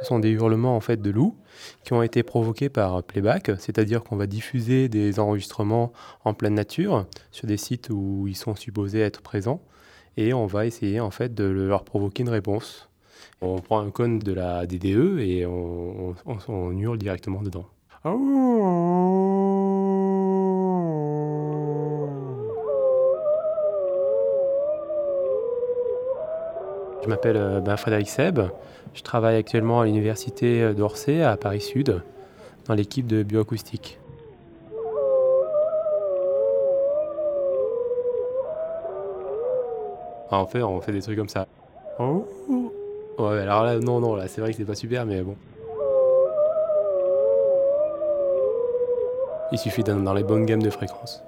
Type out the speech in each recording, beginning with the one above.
Ce sont des hurlements en fait de loups qui ont été provoqués par playback, c'est-à-dire qu'on va diffuser des enregistrements en pleine nature sur des sites où ils sont supposés être présents et on va essayer en fait de leur provoquer une réponse. On prend un cône de la DDE et on, hurle directement dedans. Je m'appelle euh, ben, Frédéric Seb. Je travaille actuellement à l'université d'Orsay à Paris Sud dans l'équipe de bioacoustique. En fait, on fait des trucs comme ça. Ouais, alors là, non, non, là, c'est vrai que c'est pas super, mais bon. Il suffit d'être dans les bonnes gammes de fréquences.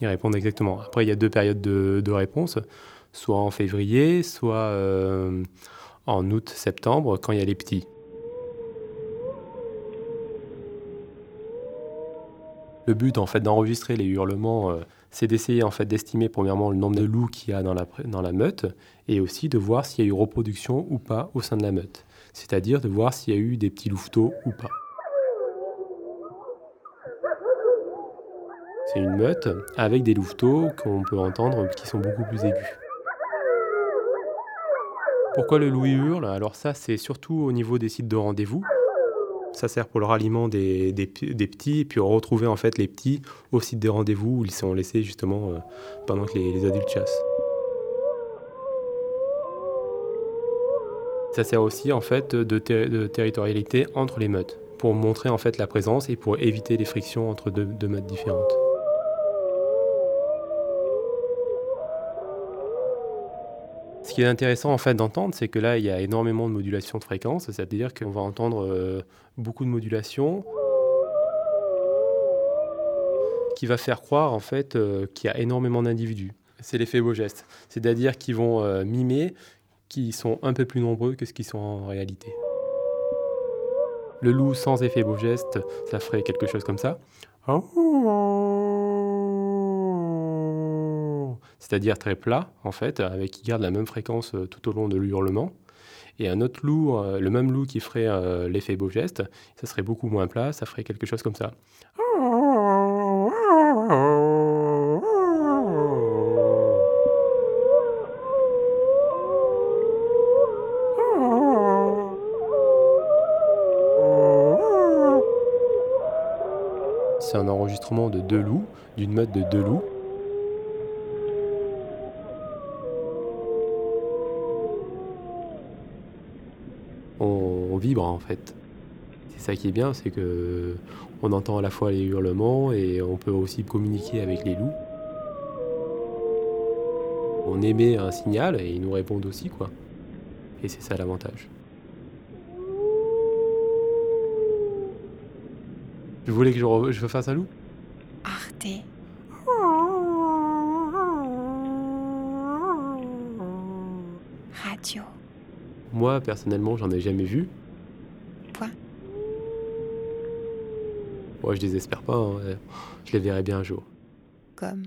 Ils répondent exactement. Après, il y a deux périodes de, réponse soit en février, soit euh, en août-septembre, quand il y a les petits. Le but en fait d'enregistrer les hurlements, euh, c'est d'essayer en fait d'estimer premièrement le nombre de loups qu'il y a dans la meute, et aussi de voir s'il y a eu reproduction ou pas au sein de la meute. C'est-à-dire de voir s'il y a eu des petits louveteaux ou pas. Une meute avec des louveteaux qu'on peut entendre qui sont beaucoup plus aigus. Pourquoi le loup hurle? Alors ça, c'est surtout au niveau des sites de rendez-vous. Ça sert pour le ralliement des, petits, puis retrouver en fait les petits au site des rendez-vous où ils sont laissés justement euh, pendant que les, adultes chassent. Ça sert aussi en fait de, de, territorialité entre les meutes, pour montrer en fait la présence et pour éviter les frictions entre deux, deux meutes différentes. Qui est intéressant en fait d'entendre, c'est que là, il y a énormément de modulation de fréquence, c'est-à-dire qu'on va entendre euh, beaucoup de modulation qui va faire croire en fait euh, qu'il y a énormément d'individus. C'est l'effet beau geste, c'est-à-dire qu'ils vont euh, mimer qui sont un peu plus nombreux que ce qu'ils sont en réalité. Le loup sans effet beau geste, ça ferait quelque chose comme ça c'est-à-dire très plat en fait, avec qui garde la même fréquence euh, tout au long de l'hurlement. Et un autre loup, euh, le même loup qui ferait euh, l'effet beau geste, ça serait beaucoup moins plat, ça ferait quelque chose comme ça. C'est un enregistrement de deux loups, d'une mode de deux loups. On, vibre en fait. C'est ça qui est bien, c'est que on entend à la fois les hurlements et on peut aussi communiquer avec les loups. On émet un signal et ils nous répondent aussi quoi. Et c'est ça l'avantage. Tu voulais que je, je fasse un loup? Arte. Radio. Moi, personnellement, j'en ai jamais vu. Point. Moi, je désespère pas. Hein. Je les verrai bien un jour. Comme?